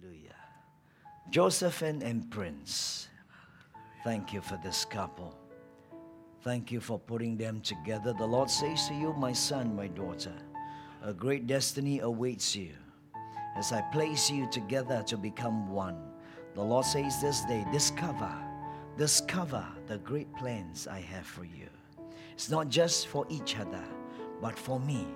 Hallelujah. Josephine and Prince, thank you for this couple. Thank you for putting them together. The Lord says to you, my son, my daughter, a great destiny awaits you as I place you together to become one. The Lord says this day, discover, discover the great plans I have for you. It's not just for each other, but for me,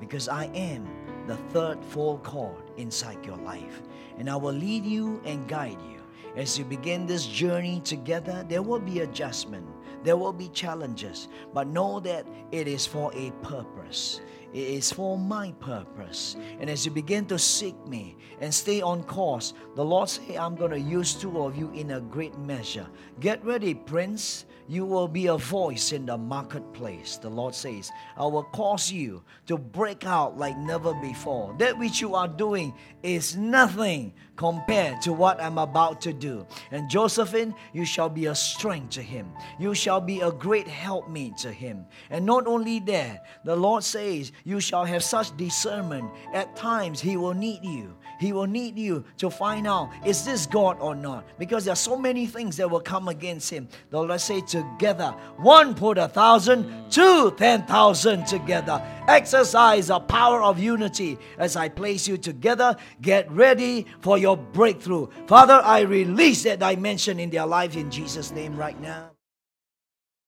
because I am the third full cord inside your life. And I will lead you and guide you. As you begin this journey together, there will be adjustment, there will be challenges, but know that it is for a purpose. It is for my purpose. And as you begin to seek me and stay on course, the Lord say, I'm going to use two of you in a great measure. Get ready, Prince. You will be a voice in the marketplace. The Lord says, I will cause you to break out like never before. That which you are doing is nothing compared to what I'm about to do. And Josephine, you shall be a strength to him. You shall be a great helpmeet to him. And not only that, the Lord says, you shall have such discernment. At times, He will need you. He will need you to find out is this God or not? Because there are so many things that will come against him. The Lord say together, one put a thousand, two ten thousand together. Exercise the power of unity as I place you together. Get ready for your breakthrough. Father, I release that dimension in their life in Jesus' name right now.